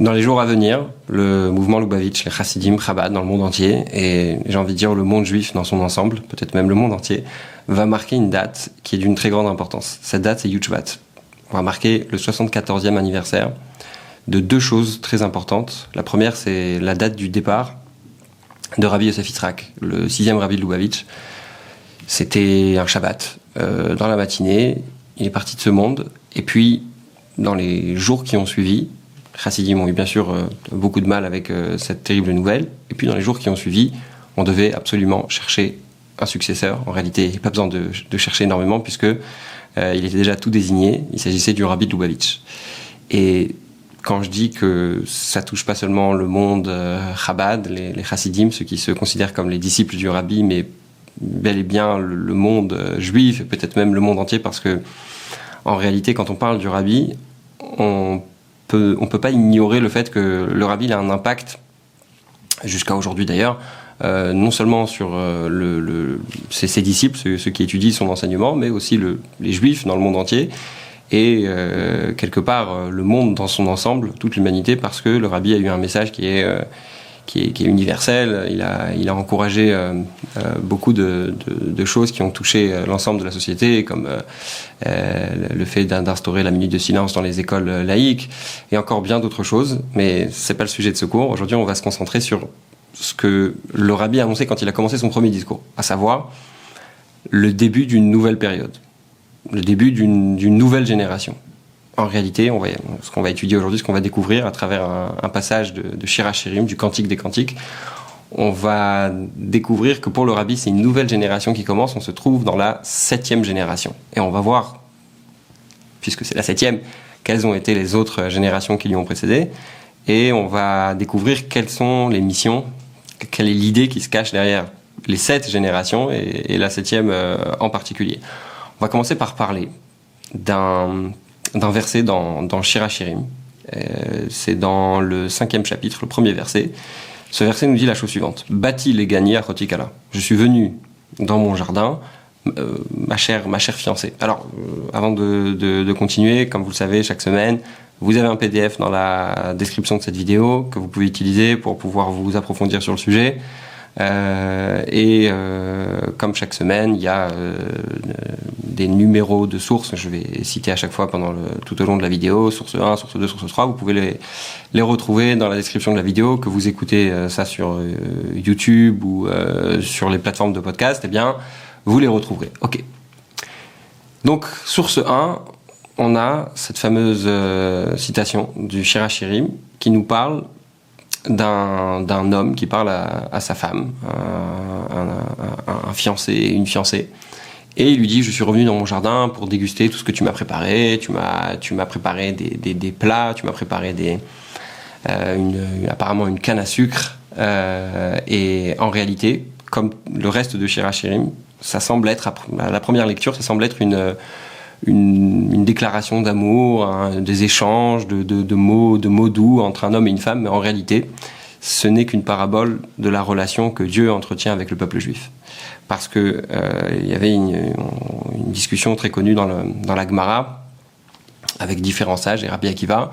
Dans les jours à venir, le mouvement Lubavitch, les Chassidim, Chabad dans le monde entier, et j'ai envie de dire le monde juif dans son ensemble, peut-être même le monde entier, va marquer une date qui est d'une très grande importance. Cette date, c'est Yuchvat. On va marquer le 74e anniversaire de deux choses très importantes. La première, c'est la date du départ de Rabbi Yosef Yitzhak, le sixième Rabbi de Lubavitch. C'était un Shabbat. Euh, dans la matinée, il est parti de ce monde, et puis dans les jours qui ont suivi, Chassidim ont eu bien sûr euh, beaucoup de mal avec euh, cette terrible nouvelle. Et puis dans les jours qui ont suivi, on devait absolument chercher un successeur. En réalité, il n'y a pas besoin de, chercher énormément puisque euh, il était déjà tout désigné. Il s'agissait du rabbi de Lubavitch. Et quand je dis que ça touche pas seulement le monde Chabad, les, les Chassidim, ceux qui se considèrent comme les disciples du rabbi, mais bel et bien le, monde juif peut-être même le monde entier parce que en réalité, quand on parle du rabbi, on on ne peut pas ignorer le fait que le rabbi a un impact, jusqu'à aujourd'hui d'ailleurs, euh, non seulement sur euh, ses, disciples, ceux, qui étudient son enseignement, mais aussi les juifs dans le monde entier et euh, quelque part le monde dans son ensemble, toute l'humanité, parce que le rabbi a eu un message qui est qui est, universel. Il a, encouragé euh, euh, beaucoup de, choses qui ont touché euh, l'ensemble de la société, comme le fait d'instaurer la minute de silence dans les écoles laïques, et encore bien d'autres choses. Mais c'est pas le sujet de ce cours. Aujourd'hui, on va se concentrer sur ce que le rabbi a annoncé quand il a commencé son premier discours, à savoir le début d'une nouvelle période, le début d'une nouvelle génération en réalité, ce qu'on va étudier aujourd'hui, ce qu'on va découvrir à travers un, passage de, de Shirachirim, du Cantique des Cantiques, on va découvrir que pour le rabbi, c'est une nouvelle génération qui commence. On se trouve dans la septième génération. Et on va voir, puisque c'est la septième, quelles ont été les autres générations qui lui ont précédé. Et on va découvrir quelles sont les missions, quelle est l'idée qui se cache derrière les sept générations et, la septième euh, en particulier. On va commencer par parler d'un d'un verset dans, dans Shirachirim. Euh, c'est dans le cinquième chapitre, le premier verset. Ce verset nous dit la chose suivante. Bâti les gagnés à Chotikala. Je suis venu dans mon jardin, euh, ma chère, ma chère fiancée. Alors, euh, avant de, de, de, continuer, comme vous le savez, chaque semaine, vous avez un PDF dans la description de cette vidéo que vous pouvez utiliser pour pouvoir vous approfondir sur le sujet. Euh, et euh, comme chaque semaine, il y a euh, des numéros de sources. Je vais citer à chaque fois pendant tout au long de la vidéo, source 1, source 2, source 3. Vous pouvez les, les retrouver dans la description de la vidéo. Que vous écoutez ça sur YouTube ou sur les plateformes de podcast, eh bien, vous les retrouverez. Ok. Donc, source 1, on a cette fameuse citation du Shirachirim qui nous parle d'un homme qui parle à, sa femme, un, fiancé et une fiancée. Et il lui dit, je suis revenu dans mon jardin pour déguster tout ce que tu m'as préparé. Tu m'as, tu m'as préparé des, des, plats, tu m'as préparé des, euh, une, apparemment une canne à sucre. Euh, et en réalité, comme le reste de Shirachirim, ça semble être, à la première lecture, ça semble être une, une, déclaration d'amour, des échanges de, mots, de mots doux entre un homme et une femme, mais en réalité, ce n'est qu'une parabole de la relation que Dieu entretient avec le peuple juif. Parce que euh, il y avait une, discussion très connue dans, le, dans la Gemara avec différents sages et Rabbi Akiva.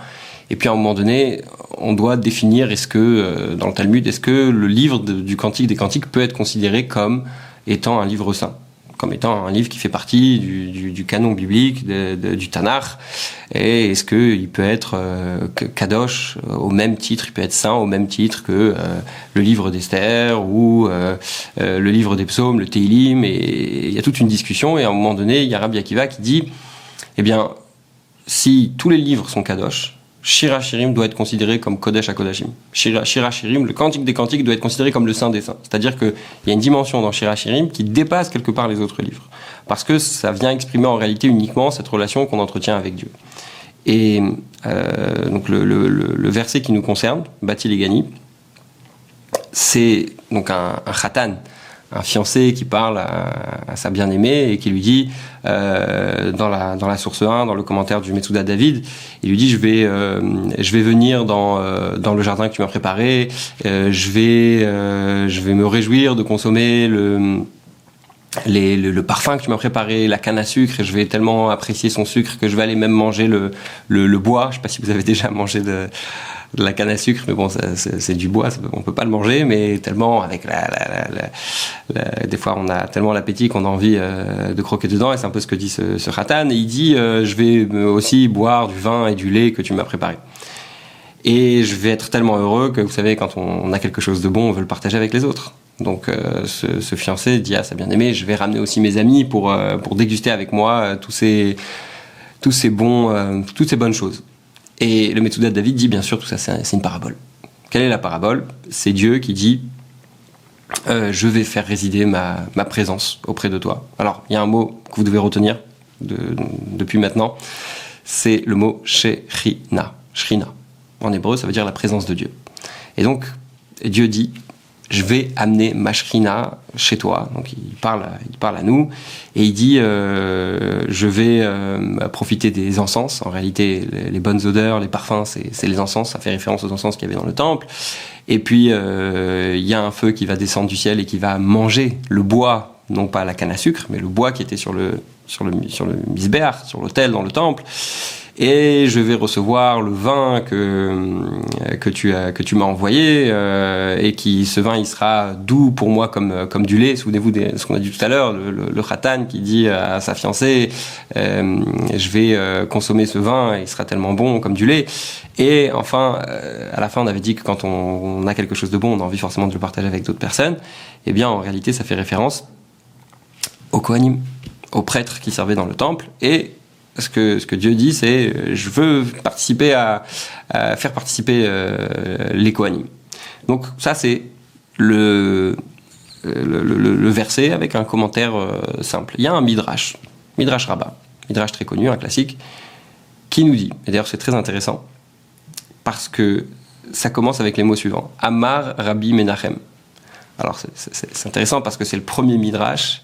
Et puis à un moment donné, on doit définir est-ce que euh, dans le Talmud, est-ce que le livre du Cantique des Cantiques peut être considéré comme étant un livre saint? Comme étant un livre qui fait partie du, du, canon biblique, du Tanakh. Et est-ce qu'il peut être euh, kadosh euh, au même titre, il peut être saint au même titre que euh, le livre d'Esther ou le livre des psaumes, le Teilim? Et il y a toute une discussion. Et à un moment donné, il y a Rabbi Akiva qui dit, eh bien, si tous les livres sont kadosh, Shirachirim doit être considéré comme Kodesh à Kodashim. Shirachirim, le cantique des cantiques, doit être considéré comme le saint des saints. C'est-à-dire qu'il y a une dimension dans Shirachirim qui dépasse quelque part les autres livres. Parce que ça vient exprimer en réalité uniquement cette relation qu'on entretient avec Dieu. Et euh, donc le, verset qui nous concerne, Bati Legani, c'est donc un, un khatan, un fiancé qui parle à, sa bien-aimée et qui lui dit euh, dans la dans la source 1 dans le commentaire du Metsuda David il lui dit je vais euh, je vais venir dans euh, dans le jardin que tu m'as préparé je vais je vais me réjouir de consommer le les, le, parfum que tu m'as préparé, la canne à sucre, et je vais tellement apprécier son sucre que je vais aller même manger le, le, le bois. Je sais pas si vous avez déjà mangé de, la canne à sucre, mais bon, c'est du bois, on peut pas le manger, mais tellement avec la, des fois on a tellement l'appétit qu'on a envie euh, de croquer dedans, et c'est un peu ce que dit ce, ce Et il dit, euh, je vais aussi boire du vin et du lait que tu m'as préparé. Et je vais être tellement heureux que vous savez, quand on a quelque chose de bon, on veut le partager avec les autres. Donc euh, ce, ce, fiancé dit à sa bien-aimée, je vais ramener aussi mes amis pour, pour déguster avec moi tous ces, tous ces bons, toutes ces bonnes choses. Et le Metsuda de David dit bien sûr tout ça c'est une parabole. Quelle est la parabole? C'est Dieu qui dit euh, je vais faire résider ma, ma, présence auprès de toi. Alors il y a un mot que vous devez retenir de, depuis maintenant, c'est le mot shrina. Shrina. En hébreu ça veut dire la présence de Dieu. Et donc Dieu dit je vais amener ma shrina chez toi. Donc il parle, il parle à nous et il dit euh, je vais euh, profiter des encens. En réalité, les, bonnes odeurs, les parfums, c'est les encens. Ça fait référence aux encens qu'il y avait dans le temple. Et puis euh, il y a un feu qui va descendre du ciel et qui va manger le bois, non pas la canne à sucre, mais le bois qui était sur le sur le sur le misbéar, sur l'autel dans le temple et je vais recevoir le vin que que tu as que tu m'as envoyé euh, et qui ce vin il sera doux pour moi comme comme du lait. Souvenez-vous de ce qu'on a dit tout à l'heure le, le, khatan qui dit à sa fiancée euh, je vais euh, consommer ce vin il sera tellement bon comme du lait. Et enfin euh, à la fin on avait dit que quand on, on, a quelque chose de bon on a envie forcément de le partager avec d'autres personnes. Eh bien en réalité ça fait référence au Kohanim aux prêtres qui servaient dans le temple et ce que, ce que Dieu dit, c'est euh, je veux participer à, faire participer euh, les Donc ça, c'est le, verset avec un commentaire euh, simple. Il y a un midrash, midrash rabbin, midrash très connu, un classique, qui nous dit, et d'ailleurs c'est très intéressant, parce que ça commence avec les mots suivants. Amar Rabbi Menachem. Alors c'est intéressant parce que c'est le premier midrash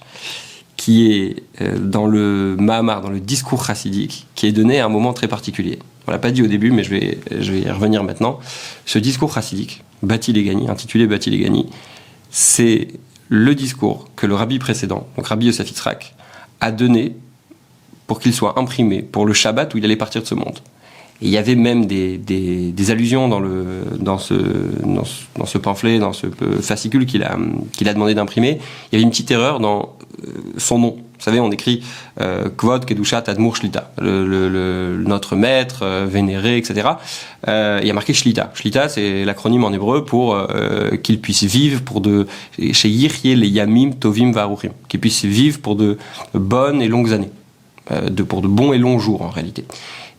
qui est euh, dans le Mahamar, dans le discours chassidique, qui est donné à un moment très particulier. On l'a pas dit au début, mais je vais, y revenir maintenant. Ce discours chassidique, Bati Legani, intitulé Bati Legani, c'est le discours que le rabbi précédent, donc Rabbi Yosef Yitzhak, a donné pour qu'il soit imprimé pour le Shabbat où il allait partir de ce monde. Et il y avait même des, des, allusions dans, le, dans, ce, dans, ce, pamphlet, dans ce fascicule qu'il a, qu'il a demandé d'imprimer. Il y avait une petite erreur dans euh, son nom. Vous savez, on écrit euh, Kvod Kedushat Admur Shlita, le, le, notre maître, euh, vénéré, etc. Euh, il y a marqué Shlita. Shlita, c'est l'acronyme en hébreu pour qu'il puisse vivre pour de chez Yirye les Yamim Tovim Varuchim, qu'il puisse vivre pour de bonnes et longues années, de, pour de bons et longs jours en réalité.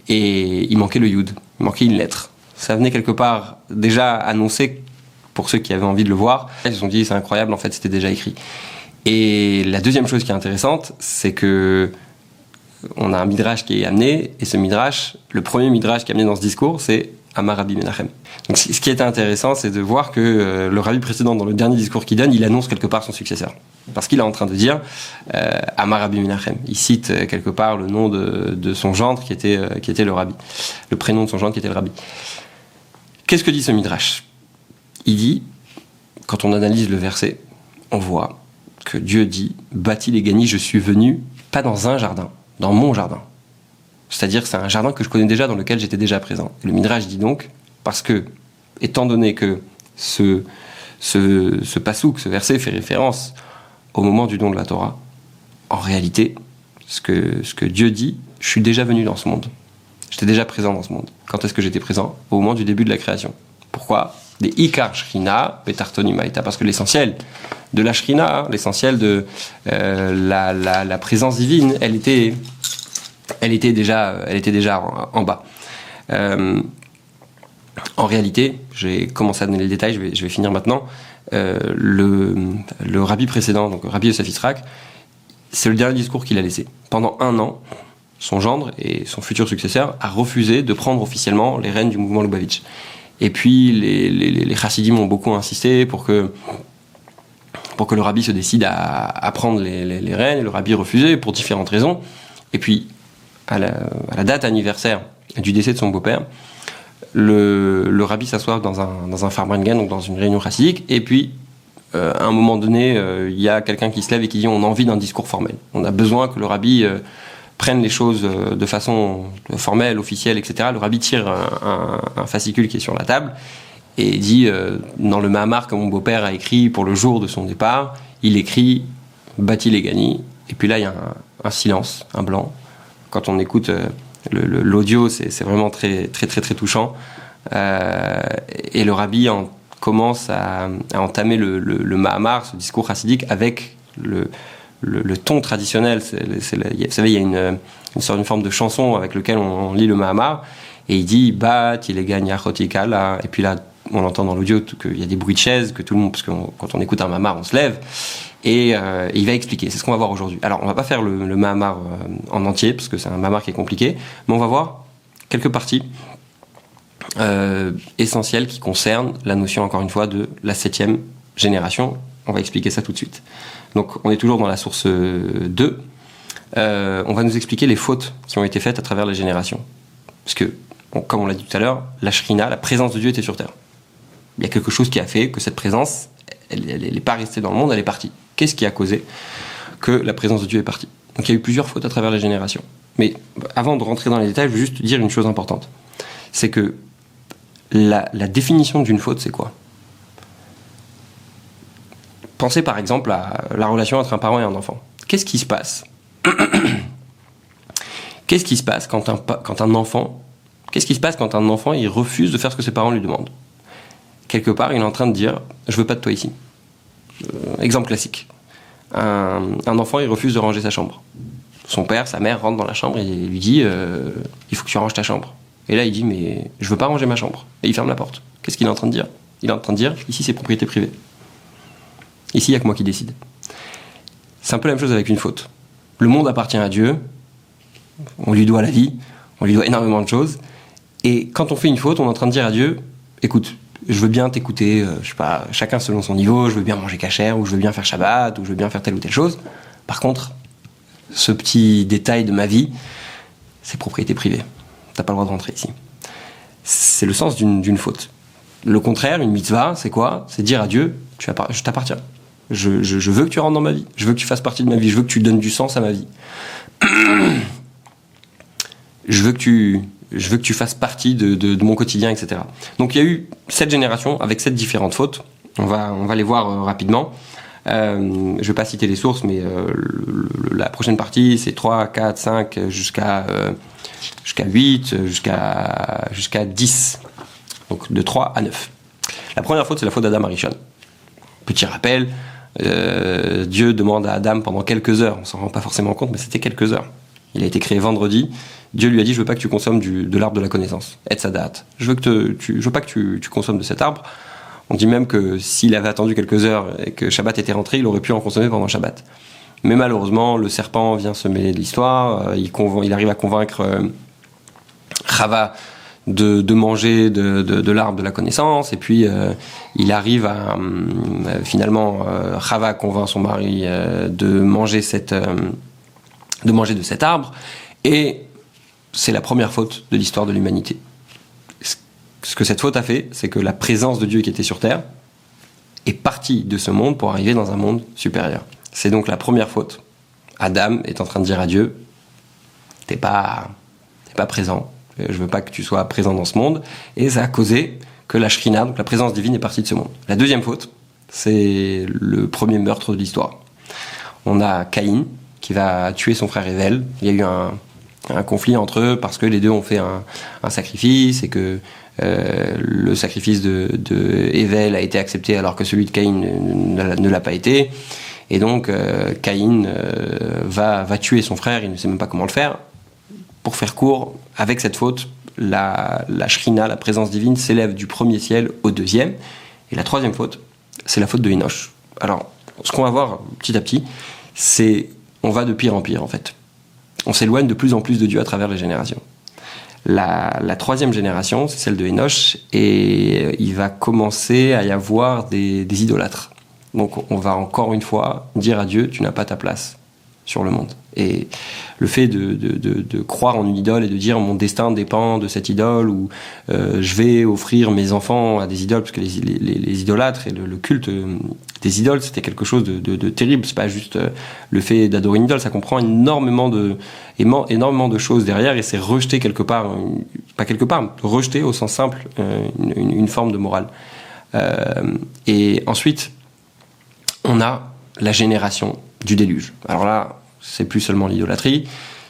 Et il manquait le Yud, il manquait une lettre. Ça venait quelque part déjà annoncé pour ceux qui avaient envie de le voir. Ils se sont dit c'est incroyable, en fait c'était déjà écrit. Et la deuxième chose qui est intéressante, c'est que on a un midrash qui est amené, et ce midrash, le premier midrash qui est amené dans ce discours, c'est Amar Rabbi Menachem. Donc ce qui est intéressant, c'est de voir que euh, le rabbi précédent, dans le dernier discours qu'il donne, il annonce quelque part son successeur. Parce qu'il est en train de dire euh, Amar Rabbi Menachem. Il cite euh, quelque part le nom de, de son gendre qui était, euh, qui était le rabbi. Le prénom de son gendre qui était le rabbi. Qu'est-ce que dit ce midrash? Il dit, quand on analyse le verset, on voit que Dieu dit Bâtis les gagnis, je suis venu pas dans un jardin, dans mon jardin. C'est-à-dire c'est un jardin que je connais déjà, dans lequel j'étais déjà présent. Et le Midrash dit donc, parce que, étant donné que ce, ce, ce pasouk, ce verset fait référence au moment du don de la Torah, en réalité, ce que, ce que Dieu dit, je suis déjà venu dans ce monde. J'étais déjà présent dans ce monde. Quand est-ce que j'étais présent? Au moment du début de la création. Pourquoi? Des Ikar Shrina, parce que l'essentiel de la Shrina, hein, l'essentiel de euh, la, la, la, présence divine, elle était, elle était déjà, elle était déjà en, bas. Euh, en réalité, j'ai commencé à donner le détail, je vais, je vais finir maintenant. Euh, le, rabbi précédent, donc Rabbi Yosef c'est le dernier discours qu'il a laissé. Pendant un an, son gendre et son futur successeur a refusé de prendre officiellement les rênes du mouvement Lubavitch. Et puis les, les, les ont beaucoup insisté pour que pour que le rabbi se décide à, prendre les, les, les, rênes. Le rabbi refusait pour différentes raisons. Et puis, à la, date anniversaire du décès de son beau-père, le, rabbi s'assoit dans un, dans un donc dans une réunion chassidique, et puis euh, à un moment donné, euh, il y a quelqu'un qui se lève et qui dit on a envie d'un discours formel. On a besoin que le rabbi euh, prennent les choses de façon formelle, officielle, etc., le rabbi tire un, fascicule qui est sur la table et dit dans le Mahamar que mon beau-père a écrit pour le jour de son départ, il écrit Bati Legani. Et puis là, il y a un, silence, un blanc. Quand on écoute euh, l'audio, c'est vraiment très, très, très, touchant. et le rabbi en, commence à, entamer le, le, Mahamar, ce discours chassidique, avec le, ton traditionnel. vous savez, il y a une, une sorte de forme de chanson avec lequel on, lit le Mahamar. Et il dit Bat, il est gagné là. Et puis là, on entend dans l'audio qu'il y a des bruits de chaises, que tout le monde, parce que quand on écoute un Mahamar, on se lève. Et, euh, il va expliquer. C'est ce qu'on va voir aujourd'hui. Alors, on va pas faire le, le Mahamar euh, en entier, parce que c'est un Mahamar qui est compliqué, mais on va voir quelques parties euh, essentielles qui concernent la notion, encore une fois, de la septième génération. On va expliquer ça tout de suite. Donc on est toujours dans la source 2. Euh, on va nous expliquer les fautes qui ont été faites à travers les générations. Parce que, comme on l'a dit tout à l'heure, la shrina, la présence de Dieu était sur terre. Il y a quelque chose qui a fait que cette présence, elle n'est pas restée dans le monde, elle est partie. Qu'est-ce qui a causé que la présence de Dieu est partie Donc il y a eu plusieurs fautes à travers les générations. Mais avant de rentrer dans les détails, je veux juste dire une chose importante. C'est que la définition d'une faute, c'est quoi? Pensez par exemple à la relation entre un parent et un enfant. Qu'est-ce qui se passe Qu'est-ce qui se passe quand un, enfant refuse de faire ce que ses parents lui demandent? Quelque part, il est en train de dire je veux pas de toi ici. Euh, exemple classique. Un, enfant il refuse de ranger sa chambre. Son père, sa mère rentre dans la chambre et lui dit euh, il faut que tu ranges ta chambre. Et là il dit mais je veux pas ranger ma chambre. Et il ferme la porte. Qu'est-ce qu'il est en train de dire? Il est en train de dire ici c'est propriété privée. Ici, il n'y a que moi qui décide. C'est un peu la même chose avec une faute. Le monde appartient à Dieu, on lui doit la vie, on lui doit énormément de choses. Et quand on fait une faute, on est en train de dire à Dieu, écoute, je veux bien t'écouter, euh, je sais pas, chacun selon son niveau, je veux bien manger cachère, ou je veux bien faire Shabbat, ou je veux bien faire telle ou telle chose. Par contre, ce petit détail de ma vie, c'est propriété privée. T'as pas le droit de rentrer ici. C'est le sens d'une faute. Le contraire, une mitzvah, c'est quoi? C'est dire à Dieu, je t'appartiens. Je, veux que tu rentres dans ma vie. Je veux que tu fasses partie de ma vie. Je veux que tu donnes du sens à ma vie. je veux que tu, je veux que tu fasses partie de, mon quotidien, etc. Donc il y a eu sept générations avec sept différentes fautes. On va, on va les voir euh, rapidement. Euh, je vais pas citer les sources, mais euh, la prochaine partie, c'est 3, 4, 5, jusqu'à jusqu'à 8, jusqu'à jusqu'à 10. Donc de 3 à 9. La première faute, c'est la faute d'Adam Arishon. Petit rappel, Dieu demande à Adam pendant quelques heures, on s'en rend pas forcément compte, mais c'était quelques heures. Il a été créé vendredi. Dieu lui a dit Je veux pas que tu consommes de l'arbre de la connaissance. Et sa date. Je veux, que tu, je veux pas que tu, consommes de cet arbre. On dit même que s'il avait attendu quelques heures et que Shabbat était rentré, il aurait pu en consommer pendant Shabbat. Mais malheureusement, le serpent vient se mêler de l'histoire. Euh, il, il, arrive à convaincre euh, Chava de, manger de, l'arbre de la connaissance. Et puis, euh, il arrive à, euh, finalement, euh, Rava convainc son mari de manger de manger de cet arbre. Et c'est la première faute de l'histoire de l'humanité. Ce que cette faute a fait, c'est que la présence de Dieu qui était sur terre est partie de ce monde pour arriver dans un monde supérieur. C'est donc la première faute. Adam est en train de dire à Dieu, t'es pas, pas présent, euh, je veux pas que tu sois présent dans ce monde. Et ça a causé que la shrina, donc la présence divine, est partie de ce monde. La deuxième faute, c'est le premier meurtre de l'histoire. On a Caïn qui va tuer son frère Evel. Il y a eu un, conflit entre eux parce que les deux ont fait un, sacrifice et que euh, le sacrifice de, de, a été accepté alors que celui de Caïn ne, l'a pas été. Et donc euh, Caïn va, va tuer son frère, il ne sait même pas comment le faire. Pour faire court, avec cette faute, la, la shrina, la présence divine, s'élève du premier ciel au deuxième. Et la troisième faute, c'est la faute de Enoch. Alors, ce qu'on va voir petit à petit, c'est on va de pire en pire en fait. On s'éloigne de plus en plus de Dieu à travers les générations. La, troisième génération, c'est celle de Enoch, et il va commencer à y avoir des, des idolâtres. Donc on va encore une fois dire à Dieu, tu n'as pas ta place sur le monde. Et le fait de, de, de, croire en une idole et de dire mon destin dépend de cette idole ou euh, je vais offrir mes enfants à des idoles, parce que les, les, les idolâtres et le, culte euh, des idoles, c'était quelque chose de, terrible. C'est pas juste euh, le fait d'adorer une idole, ça comprend énormément de, énormément de choses derrière et c'est rejeter quelque part, pas quelque part, rejeter au sens simple une, forme de morale. et ensuite, on a la génération du déluge. Alors là, c'est plus seulement l'idolâtrie,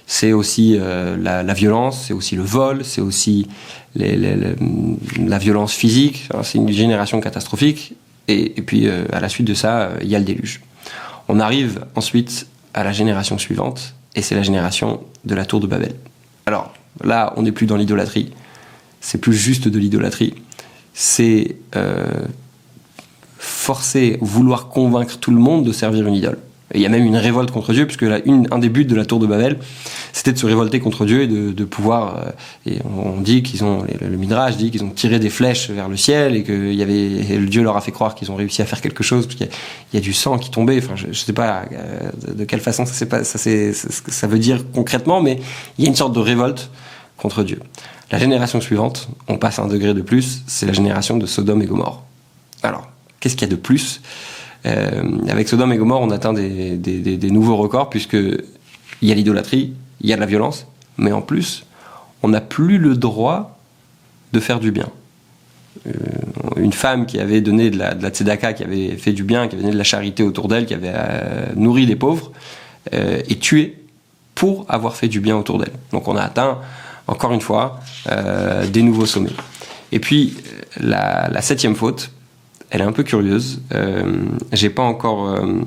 c'est aussi euh, la, violence, c'est aussi le vol, c'est aussi les, la violence physique. C'est une génération catastrophique. Et, puis, euh, à la suite de ça, il y a le déluge. On arrive ensuite à la génération suivante, et c'est la génération de la tour de Babel. Alors là, on n'est plus dans l'idolâtrie, c'est plus juste de l'idolâtrie. C'est euh, forcer, vouloir convaincre tout le monde de servir une idole. Il y a même une révolte contre Dieu, puisque un des buts de la tour de Babel, c'était de se révolter contre Dieu et de, pouvoir. Euh, et on dit qu'ils ont, le, le Midrash dit qu'ils ont tiré des flèches vers le ciel et que Dieu leur a fait croire qu'ils ont réussi à faire quelque chose, parce qu'il y, a du sang qui tombait. Enfin, je, je sais pas euh, de quelle façon ça, veut dire concrètement, mais il y a une sorte de révolte contre Dieu. La génération suivante, on passe un degré de plus, c'est la génération de Sodome et Gomorre. Alors, qu'est-ce qu'il y a de plus? Avec Sodome et Gomorre, on atteint des, nouveaux records puisque il y a l'idolâtrie, il y a de la violence, mais en plus, on n'a plus le droit de faire du bien. Euh, une femme qui avait donné de la, de tzedaka, qui avait fait du bien, qui avait donné de la charité autour d'elle, qui avait euh, nourri les pauvres, euh, est tuée pour avoir fait du bien autour d'elle. Donc on a atteint, encore une fois, euh, des nouveaux sommets. Et puis, la septième faute, elle est un peu curieuse. Euh, j'ai pas encore, euh,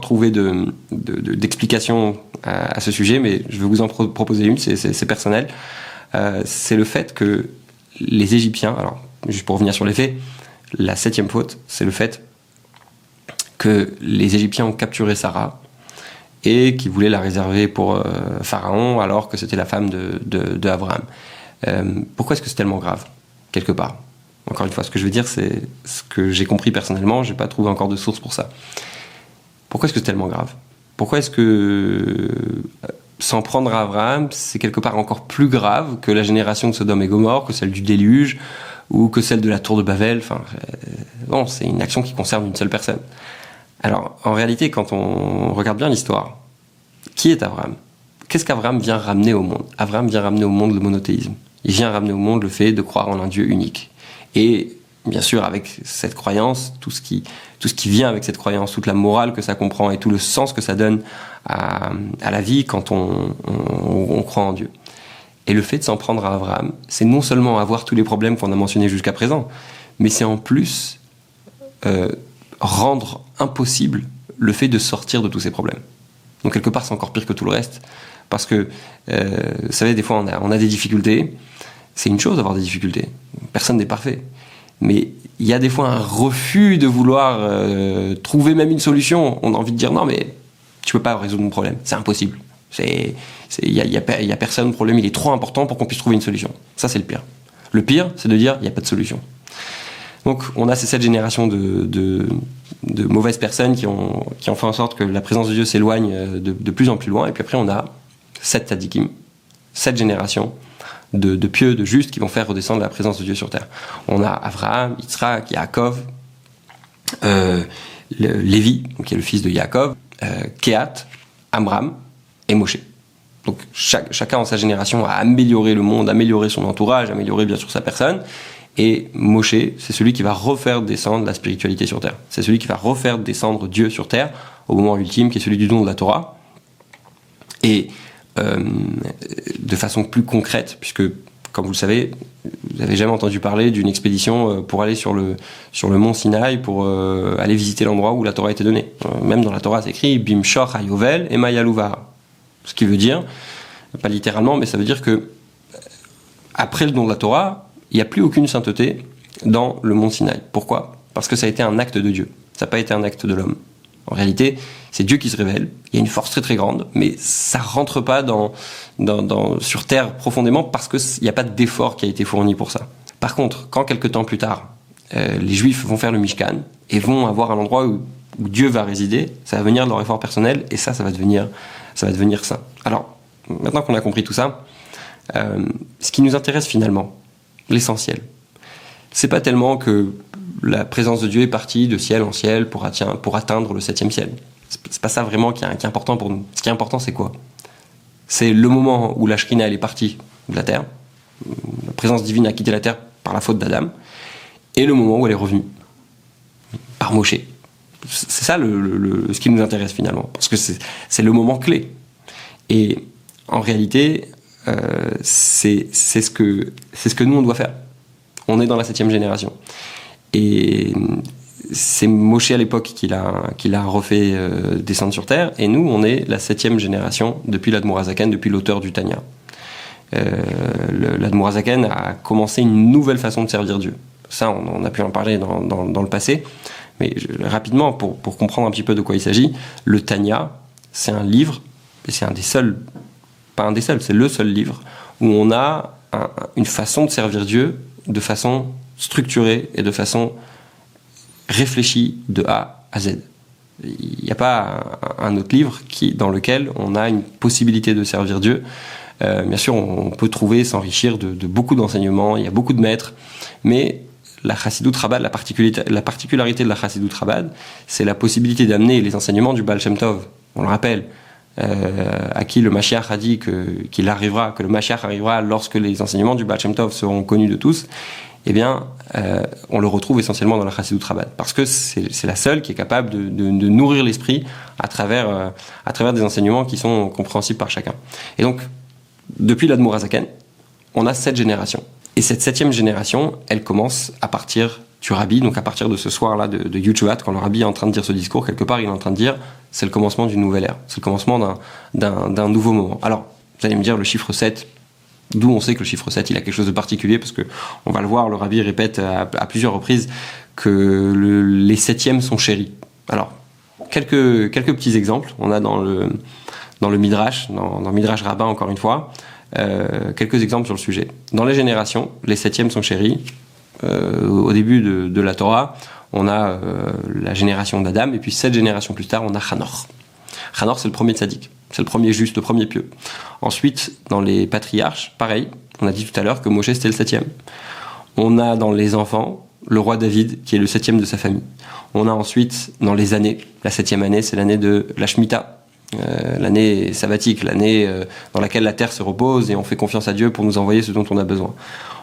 trouvé de, d'explication de, à, ce sujet, mais je vais vous en pro proposer une. C'est, personnel. Euh, c'est le fait que les Égyptiens, alors juste pour revenir sur les faits, la septième faute, c'est le fait que les Égyptiens ont capturé Sarah et qu'ils voulaient la réserver pour euh, Pharaon alors que c'était la femme de, Abraham. Pourquoi est-ce que c'est tellement grave quelque part? Encore une fois, ce que je veux dire, c'est ce que j'ai compris personnellement, j'ai pas trouvé encore de source pour ça. Pourquoi est-ce que c'est tellement grave? Pourquoi est-ce que euh, s'en prendre à Abraham, c'est quelque part encore plus grave que la génération de Sodome et Gomorre, que celle du déluge, ou que celle de la tour de Babel? Enfin, bon, c'est une action qui concerne une seule personne. Alors, en réalité, quand on regarde bien l'histoire, qui est Abraham? Qu'est-ce qu'Abraham vient ramener au monde? Abraham vient ramener au monde le monothéisme. Il vient ramener au monde le fait de croire en un Dieu unique. Et bien sûr, avec cette croyance, tout ce qui, tout ce qui vient avec cette croyance, toute la morale que ça comprend et tout le sens que ça donne à, la vie quand on, croit en Dieu. Et le fait de s'en prendre à Abraham, c'est non seulement avoir tous les problèmes qu'on a mentionnés jusqu'à présent, mais c'est en plus euh, rendre impossible le fait de sortir de tous ces problèmes. Donc quelque part, c'est encore pire que tout le reste, parce que, euh, vous savez, des fois, on a des difficultés, c'est une chose d'avoir des difficultés. Personne n'est parfait. Mais il y a des fois un refus de vouloir euh, trouver même une solution. On a envie de dire non, mais tu peux pas résoudre mon problème. C'est impossible. Il n'y a, y a, personne, le problème il est trop important pour qu'on puisse trouver une solution. Ça, c'est le pire. Le pire, c'est de dire il n'y a pas de solution. Donc, on a ces cette génération de, mauvaises personnes qui ont, fait en sorte que la présence de Dieu s'éloigne de, de, plus en plus loin. Et puis après, on a sept tzadikim, cette génération de, pieux, de justes qui vont faire redescendre la présence de Dieu sur terre. On a Abraham, Yitzhak, Yaakov, euh, Lévi, qui est le fils de Yaakov, euh, Kehat, Amram et Moshe. Donc chacun en sa génération a amélioré le monde, amélioré son entourage, amélioré bien sûr sa personne. Et Moshe, c'est celui qui va refaire descendre la spiritualité sur terre. C'est celui qui va refaire descendre Dieu sur terre au moment ultime, qui est celui du don de la Torah. Et de façon plus concrète, puisque, comme vous le savez, vous n'avez jamais entendu parler d'une expédition euh, pour aller sur le, sur le mont Sinaï, pour euh, aller visiter l'endroit où la Torah a été donnée. Euh, même dans la Torah, c'est écrit Bimshor Hayovel et Mayaluva. Ce qui veut dire, pas littéralement, mais ça veut dire que après le don de la Torah, il n'y a plus aucune sainteté dans le mont Sinaï. Pourquoi? Parce que ça a été un acte de Dieu. Ça n'a pas été un acte de l'homme. En réalité, c'est Dieu qui se révèle. Il y a une force très très grande, mais ça rentre pas dans, sur terre profondément parce qu'il n'y a pas d'effort qui a été fourni pour ça. Par contre, quand quelques temps plus tard, euh, les Juifs vont faire le Mishkan et vont avoir un endroit où, où, Dieu va résider, ça va venir de leur effort personnel et ça, ça va devenir ça va devenir saint. Alors, maintenant qu'on a compris tout ça, euh, ce qui nous intéresse finalement, l'essentiel, c'est pas tellement que la présence de Dieu est partie de ciel en ciel pour, atteindre le septième ciel. C'est pas ça vraiment qui est, important pour nous. Ce qui est important, c'est quoi? C'est le moment où la est partie de la terre, la présence divine a quitté la terre par la faute d'Adam, et le moment où elle est revenue par Moshe. C'est ça ce qui nous intéresse finalement, parce que c'est le moment clé. Et en réalité, euh, c'est ce, que, ce que nous, on doit faire. On est dans la septième génération. Et c'est Moshe à l'époque qui l'a refait euh, descendre sur Terre, et nous, on est la septième génération depuis l'Admorazaken, depuis l'auteur du Tanya. Euh, L'Admorazaken a commencé une nouvelle façon de servir Dieu. Ça, on, a pu en parler dans, le passé. Mais rapidement, pour, comprendre un petit peu de quoi il s'agit, le Tanya, c'est un livre, et c'est un des seuls, pas un des seuls, c'est le seul livre où on a une façon de servir Dieu de façon structurée et de façon réfléchie de A à Z. Il n'y a pas un, autre livre qui, dans lequel on a une possibilité de servir Dieu. Euh, bien sûr, on, peut trouver, s'enrichir de, beaucoup d'enseignements, il y a beaucoup de maîtres, mais la Chassidut Rabad, la particularité, la particularité de la Chassidut Rabad, c'est la possibilité d'amener les enseignements du Baal Shem Tov. On le rappelle, euh, à qui le Mashiach a dit qu'il arrivera, que le Mashiach arrivera lorsque les enseignements du Baal Shem Tov seront connus de tous. Eh bien, euh, on le retrouve essentiellement dans la Chassidut Rabad, parce que c'est la seule qui est capable de, nourrir l'esprit à travers euh, à travers des enseignements qui sont compréhensibles par chacun. Et donc, depuis l'Admorazaken, on a cette génération. Et cette septième génération, elle commence à partir du rabbi, donc à partir de ce soir-là de, de quand le rabbi est en train de dire ce discours, quelque part il est en train de dire c'est le commencement d'une nouvelle ère, c'est le commencement d'un nouveau moment. Alors, vous allez me dire le chiffre 7, d'où on sait que le chiffre 7 il a quelque chose de particulier, parce que on va le voir, le rabbi répète à, plusieurs reprises que les septièmes sont chéris. Alors, quelques, quelques petits exemples, on a dans le, dans le Midrash, dans, dans Midrash Rabbin encore une fois, euh, quelques exemples sur le sujet. Dans les générations, les septièmes sont chéris. Euh, au début de, la Torah, on a euh, la génération d'Adam, et puis sept générations plus tard, on a Hanor. Hanor, c'est le premier tzaddik, c'est le premier juste, le premier pieux. Ensuite, dans les patriarches, pareil, on a dit tout à l'heure que Moshe c'était le septième. On a dans les enfants le roi David, qui est le septième de sa famille. On a ensuite, dans les années, la septième année, c'est l'année de la Shemitah, euh, l'année sabbatique, l'année euh, dans laquelle la terre se repose et on fait confiance à Dieu pour nous envoyer ce dont on a besoin.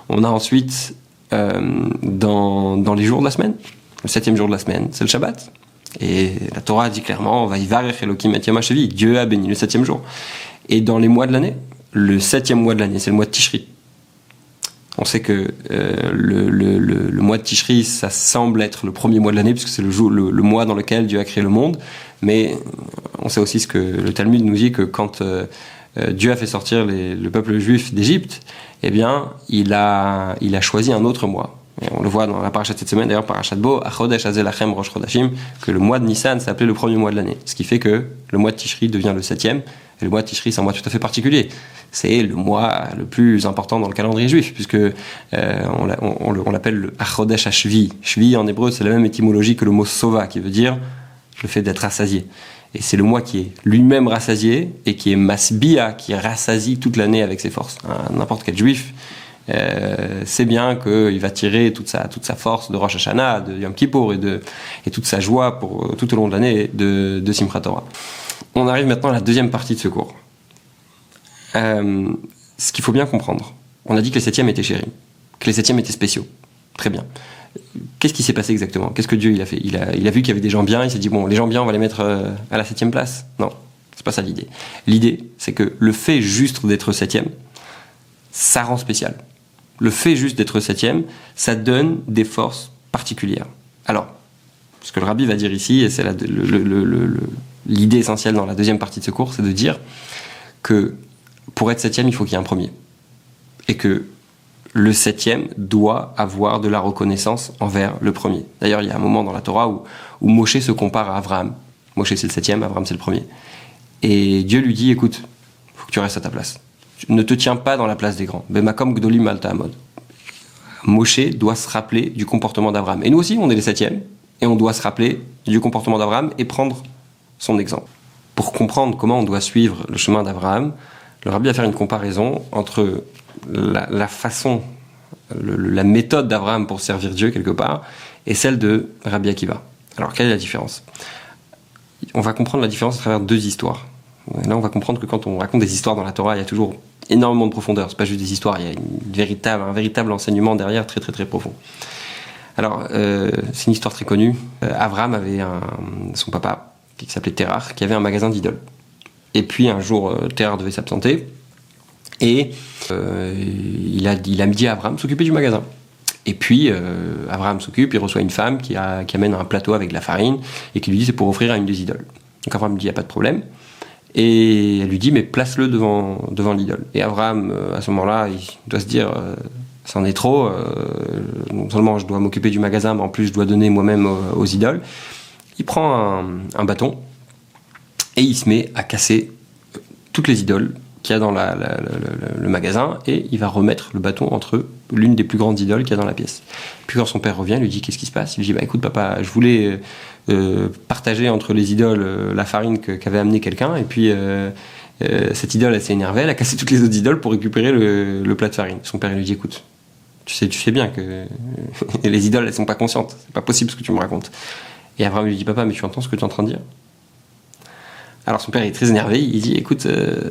On a ensuite, euh, dans, dans, les jours de la semaine, le septième jour de la semaine, c'est le Shabbat. Et la Torah dit clairement, Dieu a béni le septième jour. Et dans les mois de l'année, le septième mois de l'année, c'est le mois de Tishri. On sait que le, le, mois de Tishri, ça semble être le premier mois de l'année, puisque c'est le, mois dans lequel Dieu a créé le monde. Mais on sait aussi ce que le Talmud nous dit que quand euh, euh, Dieu a fait sortir le peuple juif d'Égypte, eh bien, il a choisi un autre mois. On le voit dans la paracha de cette semaine, d'ailleurs, parachat Bo, Achodesh Azelachem Rosh Chodashim, que le mois de Nissan s'appelait le premier mois de l'année. Ce qui fait que le mois de Tishri devient le septième. Et le mois de Tishri, c'est un mois tout à fait particulier. C'est le mois le plus important dans le calendrier juif, puisque euh, on, l'appelle le Achodesh Ashvi. Shvi en hébreu, c'est la même étymologie que le mot Sova, qui veut dire le fait d'être rassasié. Et c'est le moi qui est lui-même rassasié et qui est masbia, qui rassasie toute l'année avec ses forces. N'importe quel juif euh, sait bien qu'il va tirer toute sa, toute sa force de Rosh Hashanah, de Yom Kippour et, de, et toute sa joie pour, tout au long de l'année de, de Simchat Torah. On arrive maintenant à la deuxième partie de ce cours. Euh, ce qu'il faut bien comprendre, on a dit que les septièmes étaient chéris, que les septièmes étaient spéciaux. Très bien. Qu'est-ce qui s'est passé exactement? Qu'est-ce que Dieu il a fait? Il a, il a vu qu'il y avait des gens bien, il s'est dit bon, les gens bien, on va les mettre euh, à la septième place? Non, c'est pas ça l'idée. L'idée, c'est que le fait juste d'être septième, ça rend spécial. Le fait juste d'être septième, ça donne des forces particulières. Alors, ce que le rabbi va dire ici, et c'est l'idée essentielle dans la deuxième partie de ce cours, c'est de dire que pour être septième, il faut qu'il y ait un premier. Et que le septième doit avoir de la reconnaissance envers le premier. D'ailleurs, il y a un moment dans la Torah où, où Moshe se compare à Abraham. Moshe c'est le septième, Abraham c'est le premier. Et Dieu lui dit, écoute, faut que tu restes à ta place. Ne te tiens pas dans la place des grands. Bemakom gdolim malta amod. Moshe doit se rappeler du comportement d'Abraham. Et nous aussi, on est les septièmes, et on doit se rappeler du comportement d'Abraham et prendre son exemple. pour comprendre comment on doit suivre le chemin d'Abraham, le rabbi va faire une comparaison entre la, façon, la méthode d'Abraham pour servir Dieu quelque part, et celle de Rabbi Akiva. Alors, quelle est la différence? On va comprendre la différence à travers deux histoires. là, on va comprendre que quand on raconte des histoires dans la Torah, il y a toujours énormément de profondeur. C'est pas juste des histoires, il y a un véritable enseignement derrière, très très très profond. Alors, euh, c'est une histoire très connue. Euh, Abraham avait son papa, qui s'appelait Terrar, qui avait un magasin d'idoles. Et puis un jour, euh, Terrar devait s'absenter, et il, a, il a dit à Abraham s'occuper du magasin. Et puis, Abraham s'occupe, il reçoit une femme qui, qui, amène un plateau avec de la farine et qui lui dit c'est pour offrir à une des idoles. Donc lui dit il n'y a pas de problème. Et elle lui dit mais place-le devant, devant l'idole. Et Abraham, à ce moment-là, il doit se dire c'en est trop. Euh, non seulement je dois m'occuper du magasin, mais en plus je dois donner moi-même aux, idoles. Il prend un, bâton et il se met à casser toutes les idoles qu'il y a dans le magasin et il va remettre le bâton entre l'une des plus grandes idoles qu'il y a dans la pièce. Puis quand son père revient, il lui dit qu'est-ce qui se passe? Il lui dit bah écoute papa, je voulais euh, partager entre les idoles euh, la farine qu'avait amené quelqu'un et puis cette idole elle s'est énervée, elle a cassé toutes les autres idoles pour récupérer le, plat de farine. Son père lui dit écoute, tu sais, tu sais bien que les idoles, elles sont pas conscientes. C'est pas possible ce que tu me racontes. Et Abraham lui dit, papa, mais tu entends ce que tu es en train de dire? Alors son père est très énervé. Il dit, écoute, euh,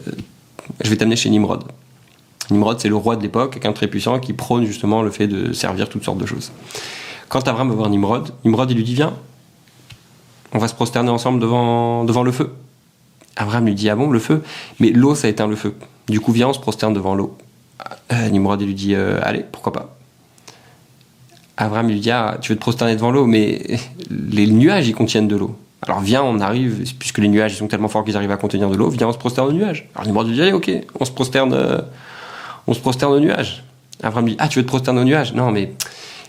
je vais t'amener chez Nimrod. Nimrod, c'est le roi de l'époque, quelqu'un très puissant qui prône justement le fait de servir toutes sortes de choses. Quand Abraham va voir Nimrod, Nimrod, il lui dit, viens, on va se prosterner ensemble devant, devant le feu. Abraham lui dit, ah bon, le feu? Mais l'eau, ça éteint le feu. Du coup, viens, on se prosterne devant l'eau. Euh, Nimrod lui dit euh, Allez, pourquoi pas? Abraham lui dit ah, Tu veux te prosterner devant l'eau, mais les nuages ils contiennent de l'eau. Alors viens, on arrive, puisque les nuages ils sont tellement forts qu'ils arrivent à contenir de l'eau, viens, on se prosterne aux nuages. Alors lui dit Allez, ok, on se prosterne, euh, on se prosterne aux nuages. Abraham dit Ah, tu veux te prosterner aux nuages Non, mais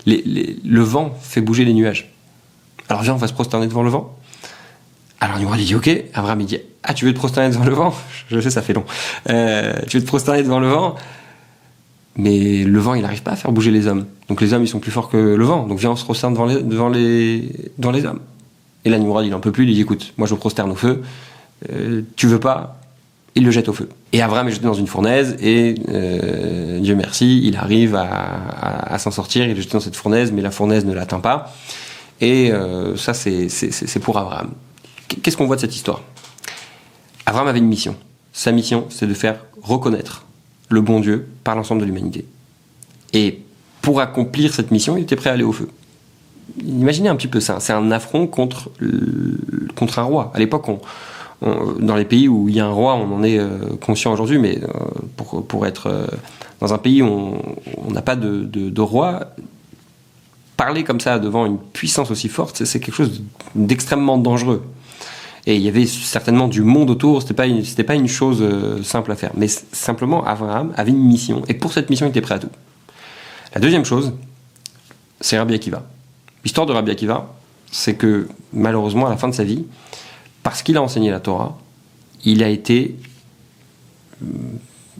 le vent fait bouger les nuages. Alors viens, on va se prosterner devant le vent. Alors Nimrod dit Ok. Abraham dit Ah, tu veux te prosterner devant le vent? Je sais, ça fait long. tu veux te prosterner devant le vent? Mais le vent, il n'arrive pas à faire bouger les hommes. Donc les hommes, ils sont plus forts que le vent. Donc viens, on se prosterne devant les, devant les, devant les hommes. Et là, Nimrod, il en peut plus, il dit écoute, moi je me prosterne au feu, euh, tu veux pas Il le jette au feu. Et Abraham est jeté dans une fournaise, et euh, Dieu merci, il arrive à, s'en sortir, il est jeté dans cette fournaise, mais la fournaise ne l'atteint pas. Et euh, ça, c'est pour Abraham. Qu'est-ce qu'on voit de cette histoire? Abraham avait une mission. Sa mission, c'est de faire reconnaître le bon Dieu par l'ensemble de l'humanité. Et pour accomplir cette mission, il était prêt à aller au feu. Imaginez un petit peu ça. C'est un affront contre, contre un roi. À l'époque, dans les pays où il y a un roi, on en est euh, conscient aujourd'hui, mais euh, pour, pour, être euh, dans un pays où on n'a pas de, roi, parler comme ça devant une puissance aussi forte, c'est quelque chose d'extrêmement dangereux. Et il y avait certainement du monde autour, c'était pas pas une chose simple à faire. Mais simplement, Abraham avait une mission, et pour cette mission, il était prêt à tout. La deuxième chose, c'est Rabbi Akiva. L'histoire de Rabbi Akiva, c'est que malheureusement, à la fin de sa vie, parce qu'il a enseigné la Torah, il a été, euh,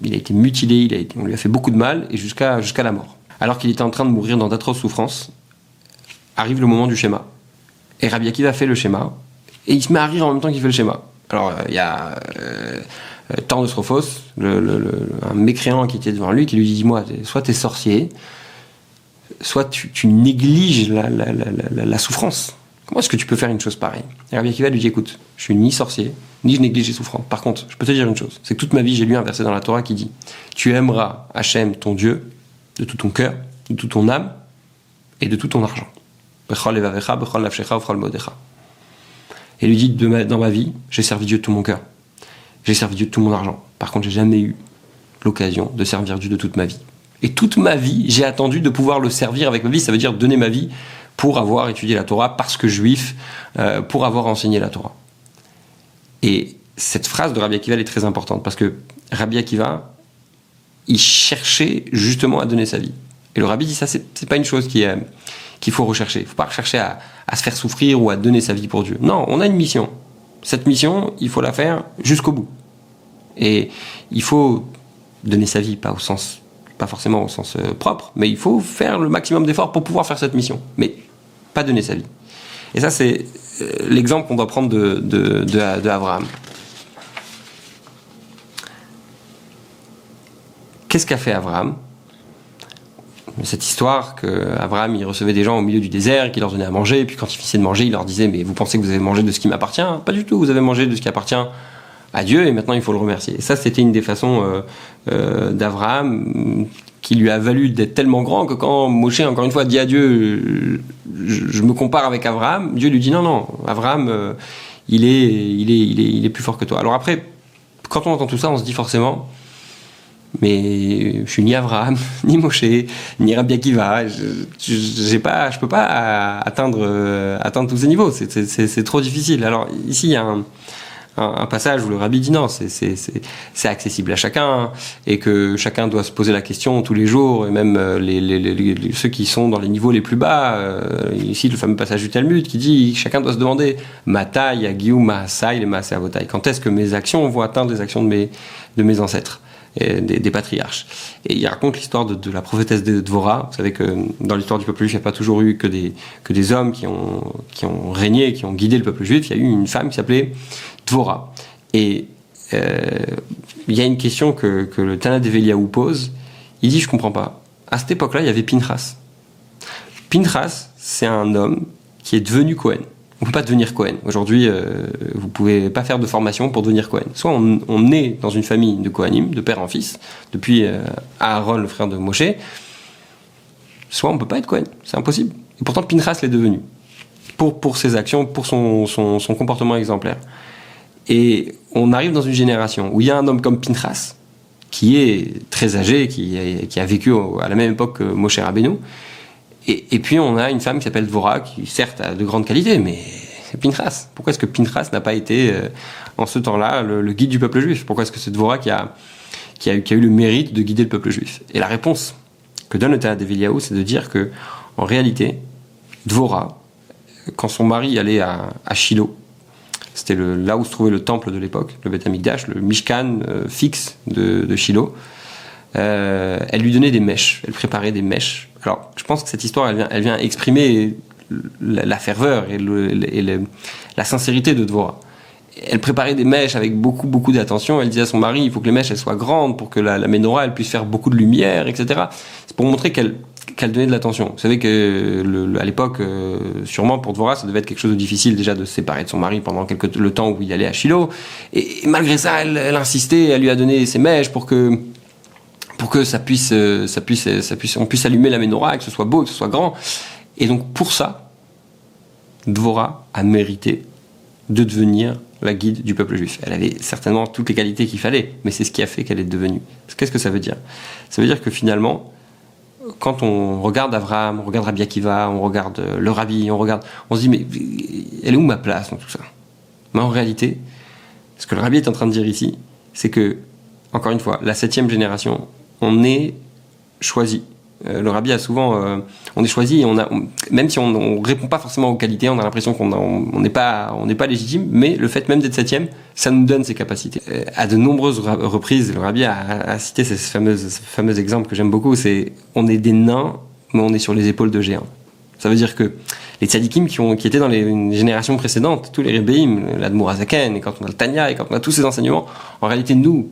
il a été mutilé, on lui a fait beaucoup de mal, et jusqu'à, la mort. Alors qu'il était en train de mourir dans d'atroces souffrances, arrive le moment du schéma. Et Rabbi Akiva fait le schéma, et il se met à rire en même temps qu'il fait le schéma. Alors, il y a euh, de Strophos, un mécréant qui était devant lui, qui lui dit Dis-moi, soit tu es sorcier, soit tu, négliges la, souffrance. Comment est-ce que tu peux faire une chose pareille? Et Rabbi Akiva lui dit Écoute, je suis ni sorcier, ni je néglige les souffrances. Par contre, je peux te dire une chose c'est que toute ma vie, j'ai lu un verset dans la Torah qui dit Tu aimeras Hachem, ton Dieu, de tout ton cœur, de toute ton âme et de tout ton argent. Et lui dit Dans ma vie, j'ai servi Dieu de tout mon cœur. J'ai servi Dieu de tout mon argent. Par contre, j'ai jamais eu l'occasion de servir Dieu de toute ma vie. Et toute ma vie, j'ai attendu de pouvoir le servir avec ma vie. Ça veut dire donner ma vie pour avoir étudié la Torah, parce que juif, euh, pour avoir enseigné la Torah. Et cette phrase de Rabbi Akiva est très importante, parce que Rabbi Akiva, il cherchait justement à donner sa vie. Et le Rabbi dit ça, c'est pas une chose qui qu'il faut rechercher. Il faut pas rechercher à, se faire souffrir ou à donner sa vie pour Dieu. Non, on a une mission. Cette mission, il faut la faire jusqu'au bout. Et il faut donner sa vie, pas au sens, pas forcément au sens euh, propre, mais il faut faire le maximum d'efforts pour pouvoir faire cette mission, mais pas donner sa vie. Et ça, c'est euh, l'exemple qu'on doit prendre de, de, Abraham. Qu'est-ce qu'a fait Abraham? Cette histoire qu'Abraham recevait des gens au milieu du désert, qu'il leur donnait à manger, et puis quand ils finissaient de manger, il leur disait mais vous pensez que vous avez mangé de ce qui m'appartient? Pas du tout, vous avez mangé de ce qui appartient à Dieu et maintenant il faut le remercier. Et ça c'était une des façons euh, euh, d'Abraham qui lui a valu d'être tellement grand que quand Moshe encore une fois dit à Dieu je, me compare avec Abraham, Dieu lui dit non non, Abraham euh, il, est, il, est, il, est, il est plus fort que toi. Alors après quand on entend tout ça on se dit forcément mais je suis ni Abraham, ni Moshe, ni Rabbi Akiva. Je, j'ai pas, je peux pas atteindre, atteindre tous ces niveaux. C'est trop difficile. Alors ici, il y a un, un, passage où le Rabbi dit non, c'est accessible à chacun et que chacun doit se poser la question tous les jours et même euh, les, les, les, ceux qui sont dans les niveaux les plus bas. Euh, ici, le fameux passage du Talmud qui dit chacun doit se demander ma taille, ma saï, ma Quand est-ce que mes actions vont atteindre les actions de mes, de mes ancêtres des, patriarches. Et il raconte l'histoire de, la prophétesse de Dvora. Vous savez que dans l'histoire du peuple juif, il n'y a pas toujours eu que des, que des hommes qui ont, qui ont régné, qui ont guidé le peuple juif. Il y a eu une femme qui s'appelait Dvora. Et euh, il y a une question que, le Tana d'Eveliaou pose. Il dit, je comprends pas. À cette époque-là, il y avait Pinchas. Pinchas, c'est un homme qui est devenu Cohen on peut pas devenir Cohen. Aujourd'hui, euh, vous pouvez pas faire de formation pour devenir Cohen. Soit on, on est dans une famille de Kohanim, de père en fils, depuis euh, Aaron, le frère de Moshe, soit on peut pas être Cohen. C'est impossible. Et pourtant, Pinchas l'est devenu. Pour, ses actions, pour son, comportement exemplaire. Et on arrive dans une génération où il y a un homme comme Pinchas, qui est très âgé, qui, qui a vécu à la même époque que Moshe Rabbeinu, et, puis on a une femme qui s'appelle Dvora, qui certes a de grandes qualités, mais c'est Pinchas. Pourquoi est-ce que Pinchas n'a pas été, euh, en ce temps-là, le, guide du peuple juif? Pourquoi est-ce que c'est Dvora qui a, a, eu le mérite de guider le peuple juif? Et la réponse que donne le Théâtre de c'est de dire que, en réalité, Dvora, quand son mari allait à, Shiloh, c'était là où se trouvait le temple de l'époque, le Beth Amikdash, le Mishkan euh, fixe de, Shiloh, euh, elle lui donnait des mèches, elle préparait des mèches alors, je pense que cette histoire, elle vient, elle vient exprimer la, ferveur et, la sincérité de Dvora. Elle préparait des mèches avec beaucoup, beaucoup d'attention. Elle disait à son mari, il faut que les mèches elles soient grandes pour que la, la menorah elle puisse faire beaucoup de lumière, etc. C'est pour montrer qu'elle qu'elle donnait de l'attention. Vous savez que à l'époque, euh, sûrement pour Dvora, ça devait être quelque chose de difficile déjà de se séparer de son mari pendant quelque, le temps où il allait à Shiloh. Et, malgré ça, elle, insistait, elle lui a donné ses mèches pour que pour que ça puisse, euh, ça puisse, ça puisse, on puisse allumer la menorah, que ce soit beau, que ce soit grand. Et donc pour ça, Dvora a mérité de devenir la guide du peuple juif. Elle avait certainement toutes les qualités qu'il fallait, mais c'est ce qui a fait qu'elle est devenue. Qu'est-ce que ça veut dire? Ça veut dire que finalement, quand on regarde Abraham, on regarde Rabbi Akiva, on regarde euh, le Rabbi, on regarde, on se dit mais elle est où ma place dans tout ça? Mais en réalité, ce que le Rabbi est en train de dire ici, c'est que encore une fois, la septième génération on est choisi. Euh, le rabbi a souvent, euh, on est choisi on a, même si on, ne répond pas forcément aux qualités, on a l'impression qu'on n'est pas, on pas légitime, mais le fait même d'être septième, ça nous donne ses capacités. Euh, à de nombreuses reprises, le rabbi a, cité ces fameuses, fameux exemples que j'aime beaucoup, c'est on est des nains, mais on est sur les épaules de géants. Ça veut dire que les tzadikim qui, ont, qui étaient dans les générations précédentes, tous les rébéim, l'admourazaken, et quand on a le tanya, et quand on a tous ces enseignements, en réalité, nous,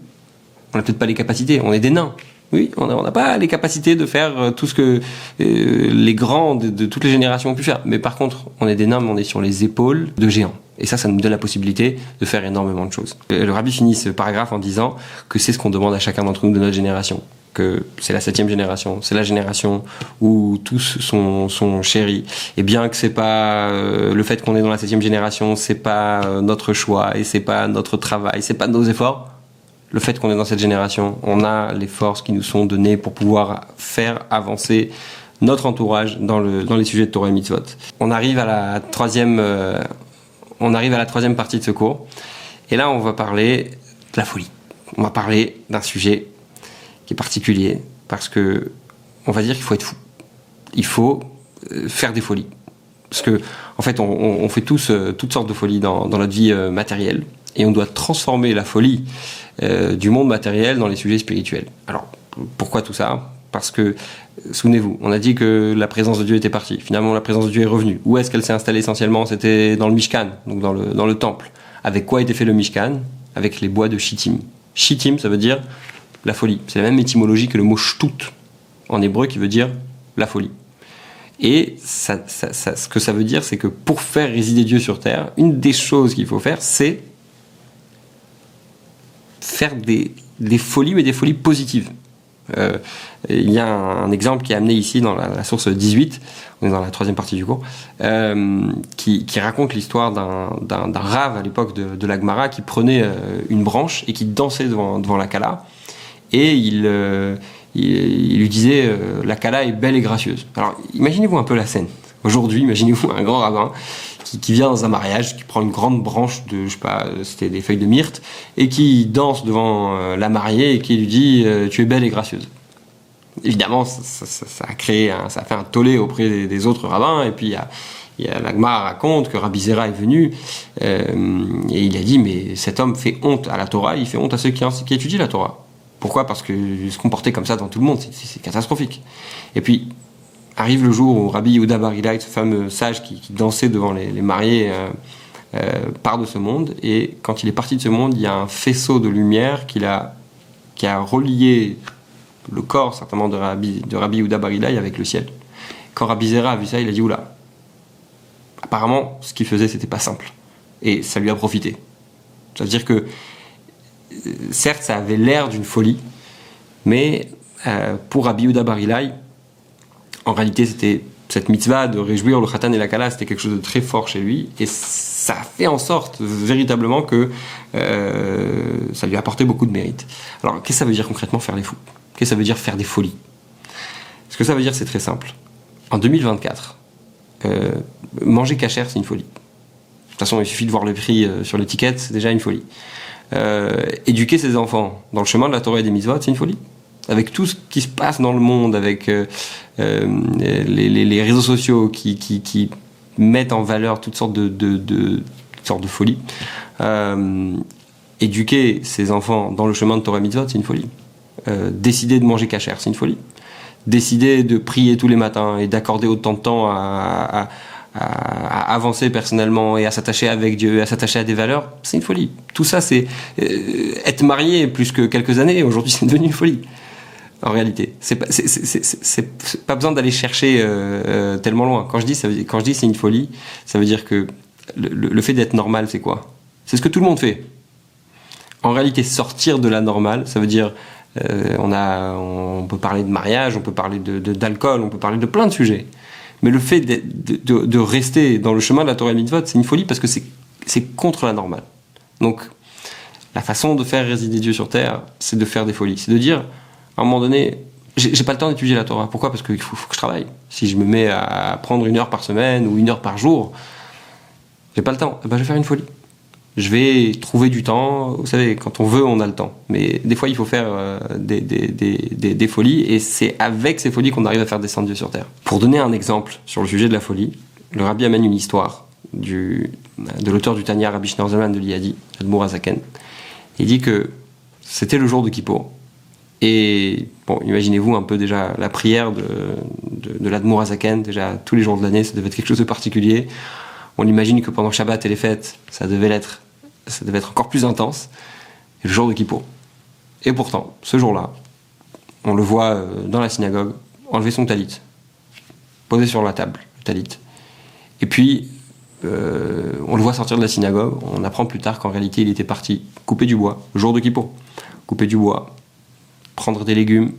on n'a peut-être pas les capacités, on est des nains. Oui, on n'a pas les capacités de faire euh, tout ce que euh, les grands de, toutes les générations ont pu faire. Mais par contre, on est des nains, on est sur les épaules de géants. Et ça, ça nous donne la possibilité de faire énormément de choses. Euh, le rabbi finit ce paragraphe en disant que c'est ce qu'on demande à chacun d'entre nous de notre génération. Que c'est la septième génération, c'est la génération où tous sont, sont chéris. Et bien que c'est pas le fait qu'on est dans la septième génération, c'est pas notre choix et c'est pas notre travail, c'est pas nos efforts le fait qu'on est dans cette génération, on a les forces qui nous sont données pour pouvoir faire avancer notre entourage dans, le, dans les sujets de Torah et Mitzvot. On arrive à la troisième, euh, on arrive à la troisième partie de ce cours. Et là, on va parler de la folie. On va parler d'un sujet qui est particulier parce que on va dire qu'il faut être fou. Il faut euh, faire des folies. Parce que, en fait, on, fait tous euh, toutes sortes de folies dans notre vie matérielle et on doit transformer la folie euh, du monde matériel dans les sujets spirituels. Alors, pourquoi tout ça? Parce que, souvenez-vous, on a dit que la présence de Dieu était partie. Finalement, la présence de Dieu est revenue. Où est-ce qu'elle s'est installée essentiellement? C'était dans le Mishkan, donc dans le, dans le temple. Avec quoi était fait le Mishkan? Avec les bois de Shittim. Shittim, ça veut dire la folie. C'est la même étymologie que le mot shtut en hébreu qui veut dire la folie. Et ce que ça veut dire, c'est que pour faire résider Dieu sur terre, une des choses qu'il faut faire, c'est faire des, folies, mais des folies positives. Euh, il y a un, exemple qui est amené ici dans la, source 18, on est dans la troisième partie du cours, euh, qui, raconte l'histoire d'un rave à l'époque de, de l'Agmara qui prenait euh, une branche et qui dansait devant, devant la Kala. Et il, il, lui disait La Kala est belle et gracieuse. Alors imaginez-vous un peu la scène. Aujourd'hui, imaginez-vous un grand rabbin qui, vient dans un mariage, qui prend une grande branche de, je sais pas, c'était des feuilles de myrte, et qui danse devant la mariée et qui lui dit Tu es belle et gracieuse évidemment, ça, a créé, ça a fait un tollé auprès des, autres rabbins. Et puis, il y a, raconte que Rabbi Zera est venu euh, et il a dit mais cet homme fait honte à la Torah, il fait honte à ceux qui, qui étudient la Torah. Pourquoi? Parce que se comporter comme ça dans tout le monde, c'est catastrophique. Et puis arrive le jour où Rabbi Yehuda ce fameux sage qui, dansait devant les, mariés, euh, euh, part de ce monde. Et quand il est parti de ce monde, il y a un faisceau de lumière qui a, relié le corps certainement de Rabbi, de avec le ciel. Quand Rabbi Zera a vu ça, il a dit oula. Apparemment, ce qu'il faisait, c'était pas simple. Et ça lui a profité. Ça veut dire que, euh, certes, ça avait l'air d'une folie, mais pour Rabbi Yehuda en réalité, c'était cette mitzvah de réjouir le khatan et la kala, c'était quelque chose de très fort chez lui. Et ça fait en sorte véritablement que euh, ça lui a apporté beaucoup de mérite. Alors, qu'est-ce que ça veut dire concrètement faire les fous? Qu'est-ce que ça veut dire faire des folies? Ce que ça veut dire, c'est très simple. En 2024, euh, manger cachère, c'est une folie. De toute façon, il suffit de voir le prix euh, sur l'étiquette, c'est déjà une folie. Éduquer ses enfants dans le chemin de la Torah et des mitzvot, c'est une folie. Avec tout ce qui se passe dans le monde, avec les, réseaux sociaux qui, mettent en valeur toutes sortes de, folies, éduquer ses enfants dans le chemin de Torah mitzvot, c'est une folie. Euh, décider de manger cachère, c'est une folie. Décider de prier tous les matins et d'accorder autant de temps à, avancer personnellement et à s'attacher avec Dieu, à s'attacher à des valeurs, c'est une folie. Tout ça, c'est euh, être marié plus que quelques années. Aujourd'hui, c'est devenu une folie. En réalité, c'est pas, pas besoin d'aller chercher euh, tellement loin. Quand je dis, ça quand je dis c'est une folie, ça veut dire que le, fait d'être normal, c'est quoi? C'est ce que tout le monde fait. En réalité, sortir de la normale, ça veut dire euh, on, a, on peut parler de mariage, on peut parler de, d'alcool, on peut parler de plein de sujets. Mais le fait de, rester dans le chemin de la Torah Mitzvot, c'est une folie parce que c'est contre la normale. Donc, la façon de faire résider Dieu sur terre, c'est de faire des folies. C'est de dire, à un moment donné, j'ai pas le temps d'étudier la Torah. Pourquoi? Parce qu'il faut, que je travaille. Si je me mets à prendre une heure par semaine ou une heure par jour, j'ai pas le temps. Eh ben, je vais faire une folie je vais trouver du temps. Vous savez, quand on veut, on a le temps. Mais des fois, il faut faire euh, des, des, des, des, folies, et c'est avec ces folies qu'on arrive à faire descendre Dieu sur terre. Pour donner un exemple sur le sujet de la folie, le rabbi amène une histoire du, de l'auteur du Tanya, Rabbi Schneerzelman de l'Iadi, Admour Azaken. Il dit que c'était le jour de Kippour. Et bon, imaginez-vous un peu déjà la prière de, de, déjà tous les jours de l'année, ça devait être quelque chose de particulier. On imagine que pendant Shabbat et les fêtes, ça devait ça devait être encore plus intense, le jour de Kippour. Et pourtant, ce jour-là, on le voit euh, dans la synagogue enlever son talit, poser sur la table le talit. Et puis, euh, on le voit sortir de la synagogue. On apprend plus tard qu'en réalité, il était parti couper du bois, le jour de Kippour. Couper du bois, prendre des légumes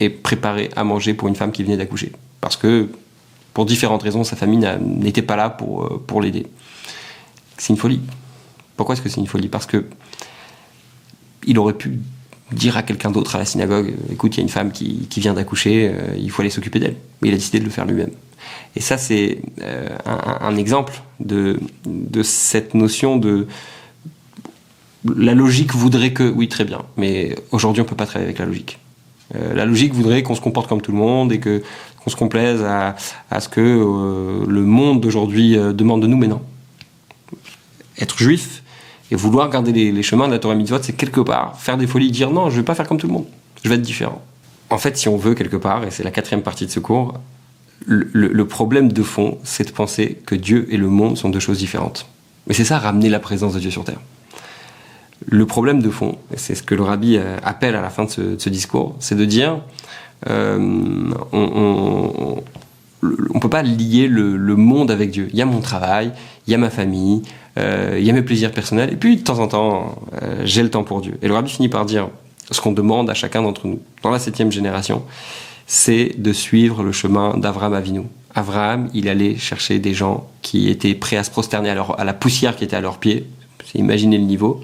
et préparer à manger pour une femme qui venait d'accoucher. Parce que, pour différentes raisons, sa famille n'était pas là pour, euh, pour l'aider. C'est une folie. Pourquoi est-ce que c'est une folie? Parce que il aurait pu dire à quelqu'un d'autre à la synagogue écoute, il y a une femme qui, vient d'accoucher, euh, il faut aller s'occuper d'elle. Mais il a décidé de le faire lui-même. Et ça, c'est euh, un, exemple de, de cette notion de. La logique voudrait que. Oui, très bien. Mais aujourd'hui, on peut pas travailler avec la logique. Euh, la logique voudrait qu'on se comporte comme tout le monde et que qu'on se complaise à, ce que le monde d'aujourd'hui demande de nous, mais non. Être juif, et vouloir garder les, chemins de la Torah mitzvot, c'est quelque part faire des folies, dire non, je vais pas faire comme tout le monde, je vais être différent. En fait, si on veut quelque part, et c'est la quatrième partie de ce cours, le, problème de fond, c'est de penser que Dieu et le monde sont deux choses différentes. Mais c'est ça, ramener la présence de Dieu sur Terre. Le problème de fond, c'est ce que le rabbi euh, appelle à la fin de ce, discours, c'est de dire euh, on, on, peut pas lier le, monde avec Dieu. Il y a mon travail, il y a ma famille, euh, il y a mes plaisirs personnels, et puis de temps en temps, j'ai le temps pour Dieu. Et le rabbi finit par dire ce qu'on demande à chacun d'entre nous, dans la septième génération, c'est de suivre le chemin d'Avraham Avinu. Avraham, il allait chercher des gens qui étaient prêts à se prosterner à, à la poussière qui était à leurs pieds, imaginez le niveau,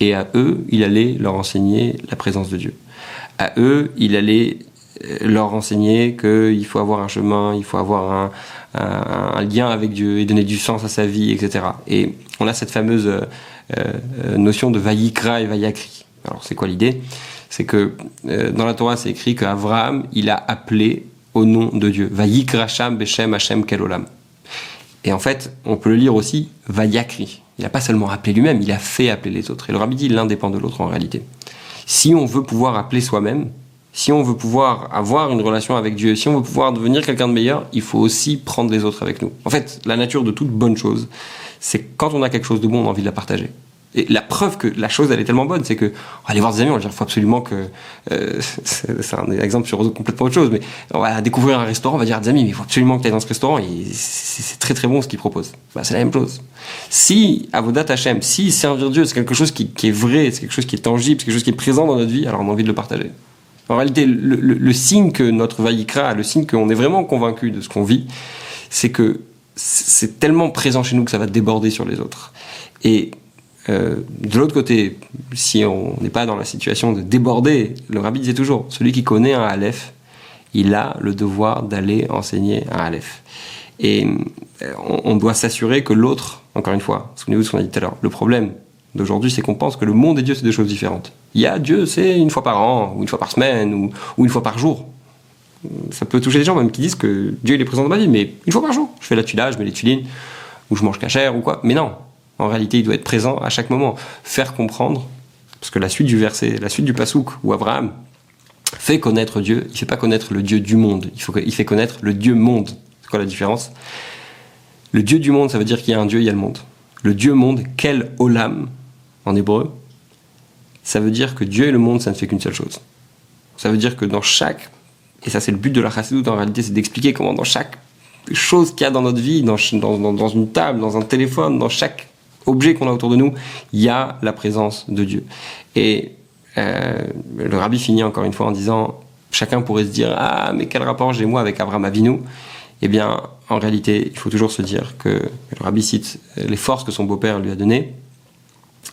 et à eux, il allait leur enseigner la présence de Dieu. À eux, il allait euh, leur enseigner qu'il faut avoir un chemin, il faut avoir un, lien avec Dieu et donner du sens à sa vie, etc. Et on a cette fameuse euh, euh, notion de Vayikra et Vayakri. Alors c'est quoi l'idée? C'est que dans la Torah c'est écrit qu'Avraham il a appelé au nom de Dieu. Vayikra Sham Beshem Hashem Kelolam. Et en fait, on peut le lire aussi Vayakri. Il n'a pas seulement appelé lui-même, il a fait appeler les autres. Et le rabbi dit l'un dépend de l'autre en réalité. Si on veut pouvoir appeler soi-même, si on veut pouvoir avoir une relation avec Dieu, si on veut pouvoir devenir quelqu'un de meilleur, il faut aussi prendre les autres avec nous. En fait, la nature de toute bonne chose, c'est quand on a quelque chose de bon, on a envie de la partager. Et la preuve que la chose elle est tellement bonne, c'est que aller voir des amis, on va dire faut absolument que euh, c'est un exemple sur complètement autre chose, mais on va découvrir un restaurant, on va dire à des amis mais il faut absolument que tu ailles dans ce restaurant, c'est très très bon ce qu'ils proposent. Bah, c'est la même chose. Si à vos dates HM, si servir Dieu c'est quelque chose qui, est vrai, c'est quelque chose qui est tangible, c'est quelque chose qui est présent dans notre vie, alors on a envie de le partager. En réalité, le, le signe que notre Vaïkra, le signe qu'on est vraiment convaincu de ce qu'on vit, c'est que c'est tellement présent chez nous que ça va déborder sur les autres. Et euh, de l'autre côté, si on n'est pas dans la situation de déborder, le rabbi disait toujours, celui qui connaît un Aleph, il a le devoir d'aller enseigner un Aleph. Et euh, on, doit s'assurer que l'autre, encore une fois, souvenez-vous de ce qu'on a dit tout à l'heure, le problème d'aujourd'hui, c'est qu'on pense que le monde et Dieu, c'est deux choses différentes. Il y a Dieu, c'est une fois par an, ou une fois par semaine, ou, une fois par jour ça peut toucher des gens même qui disent que Dieu il est présent dans ma vie, mais une fois par jour. Je fais la tuila, je mets les tulines, ou je mange cachère ou quoi. Mais non, en réalité, il doit être présent à chaque moment. Faire comprendre, parce que la suite du verset, la suite du pasouk, où Abraham fait connaître Dieu, il fait pas connaître le Dieu du monde, il, faut, fait connaître le Dieu monde. C'est quoi la différence? Le Dieu du monde, ça veut dire qu'il y a un Dieu, il y a le monde. Le Dieu monde, quel olam en hébreu, ça veut dire que Dieu et le monde, ça ne fait qu'une seule chose. Ça veut dire que dans chaque et ça c'est le but de la chassidoute en réalité, c'est d'expliquer comment dans chaque chose qu'il y a dans notre vie, dans, une table, dans un téléphone, dans chaque objet qu'on a autour de nous, il y a la présence de Dieu. Et euh, le rabbi finit encore une fois en disant, chacun pourrait se dire, ah mais quel rapport j'ai moi avec Abraham Avinu? Eh bien, en réalité, il faut toujours se dire que le rabbi cite les forces que son beau-père lui a données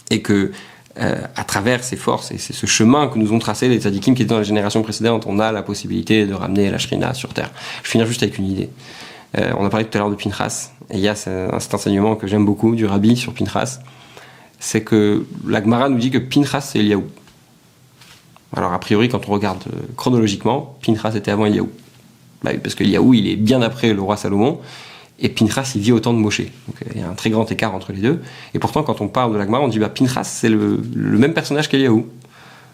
et que euh, à travers ces forces et c'est ce chemin que nous ont tracé les tzadikim qui étaient dans les générations précédentes, on a la possibilité de ramener la shrina sur terre. Je finis juste avec une idée. Euh, on a parlé tout à l'heure de Pinchas, et il y a cet enseignement que j'aime beaucoup du rabbi sur Pinchas, c'est que la Gemara nous dit que Pinchas c'est Eliaou. Alors a priori, quand on regarde euh, chronologiquement, Pinchas était avant Eliaou. Bah, parce que Eliaou, il est bien après le roi Salomon, et Pinchas, il vit autant de Moshe. Donc il y a un très grand écart entre les deux. Et pourtant, quand on parle de l'Agmara, on dit bah, Pinchas, c'est le, le, même personnage qu'Eliaou.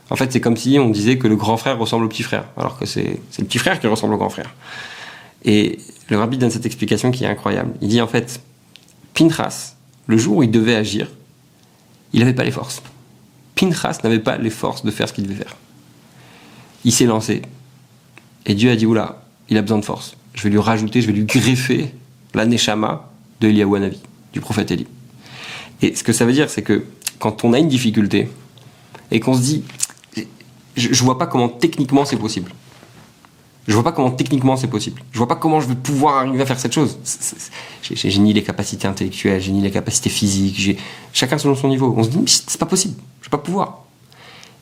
En fait, c'est comme si on disait que le grand frère ressemble au petit frère, alors que c'est le petit frère qui ressemble au grand frère. Et le rabbi donne cette explication qui est incroyable. Il dit en fait, Pinchas, le jour où il devait agir, il n'avait pas les forces. Pinchas n'avait pas les forces de faire ce qu'il devait faire. Il s'est lancé. Et Dieu a dit, oula, il a besoin de force. Je vais lui rajouter, je vais lui greffer la de Eliyahu du prophète Eli. Et ce que ça veut dire, c'est que quand on a une difficulté et qu'on se dit, je, je vois pas comment techniquement c'est possible. Je vois pas comment techniquement c'est possible. Je vois pas comment je vais pouvoir arriver à faire cette chose. J'ai ni les capacités intellectuelles, j'ai ni les capacités physiques, chacun selon son niveau. On se dit, c'est pas possible, je vais pas pouvoir.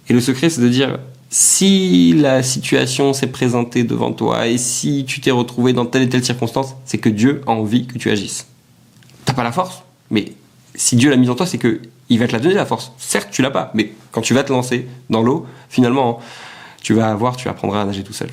Et le secret, c'est de dire, si la situation s'est présentée devant toi et si tu t'es retrouvé dans telle et telle circonstance, c'est que Dieu a envie que tu agisses. T'as pas la force, mais si Dieu l'a mise en toi, c'est que il va te la donner la force. Certes, tu l'as pas, mais quand tu vas te lancer dans l'eau, finalement, tu vas avoir, tu apprendras à nager tout seul.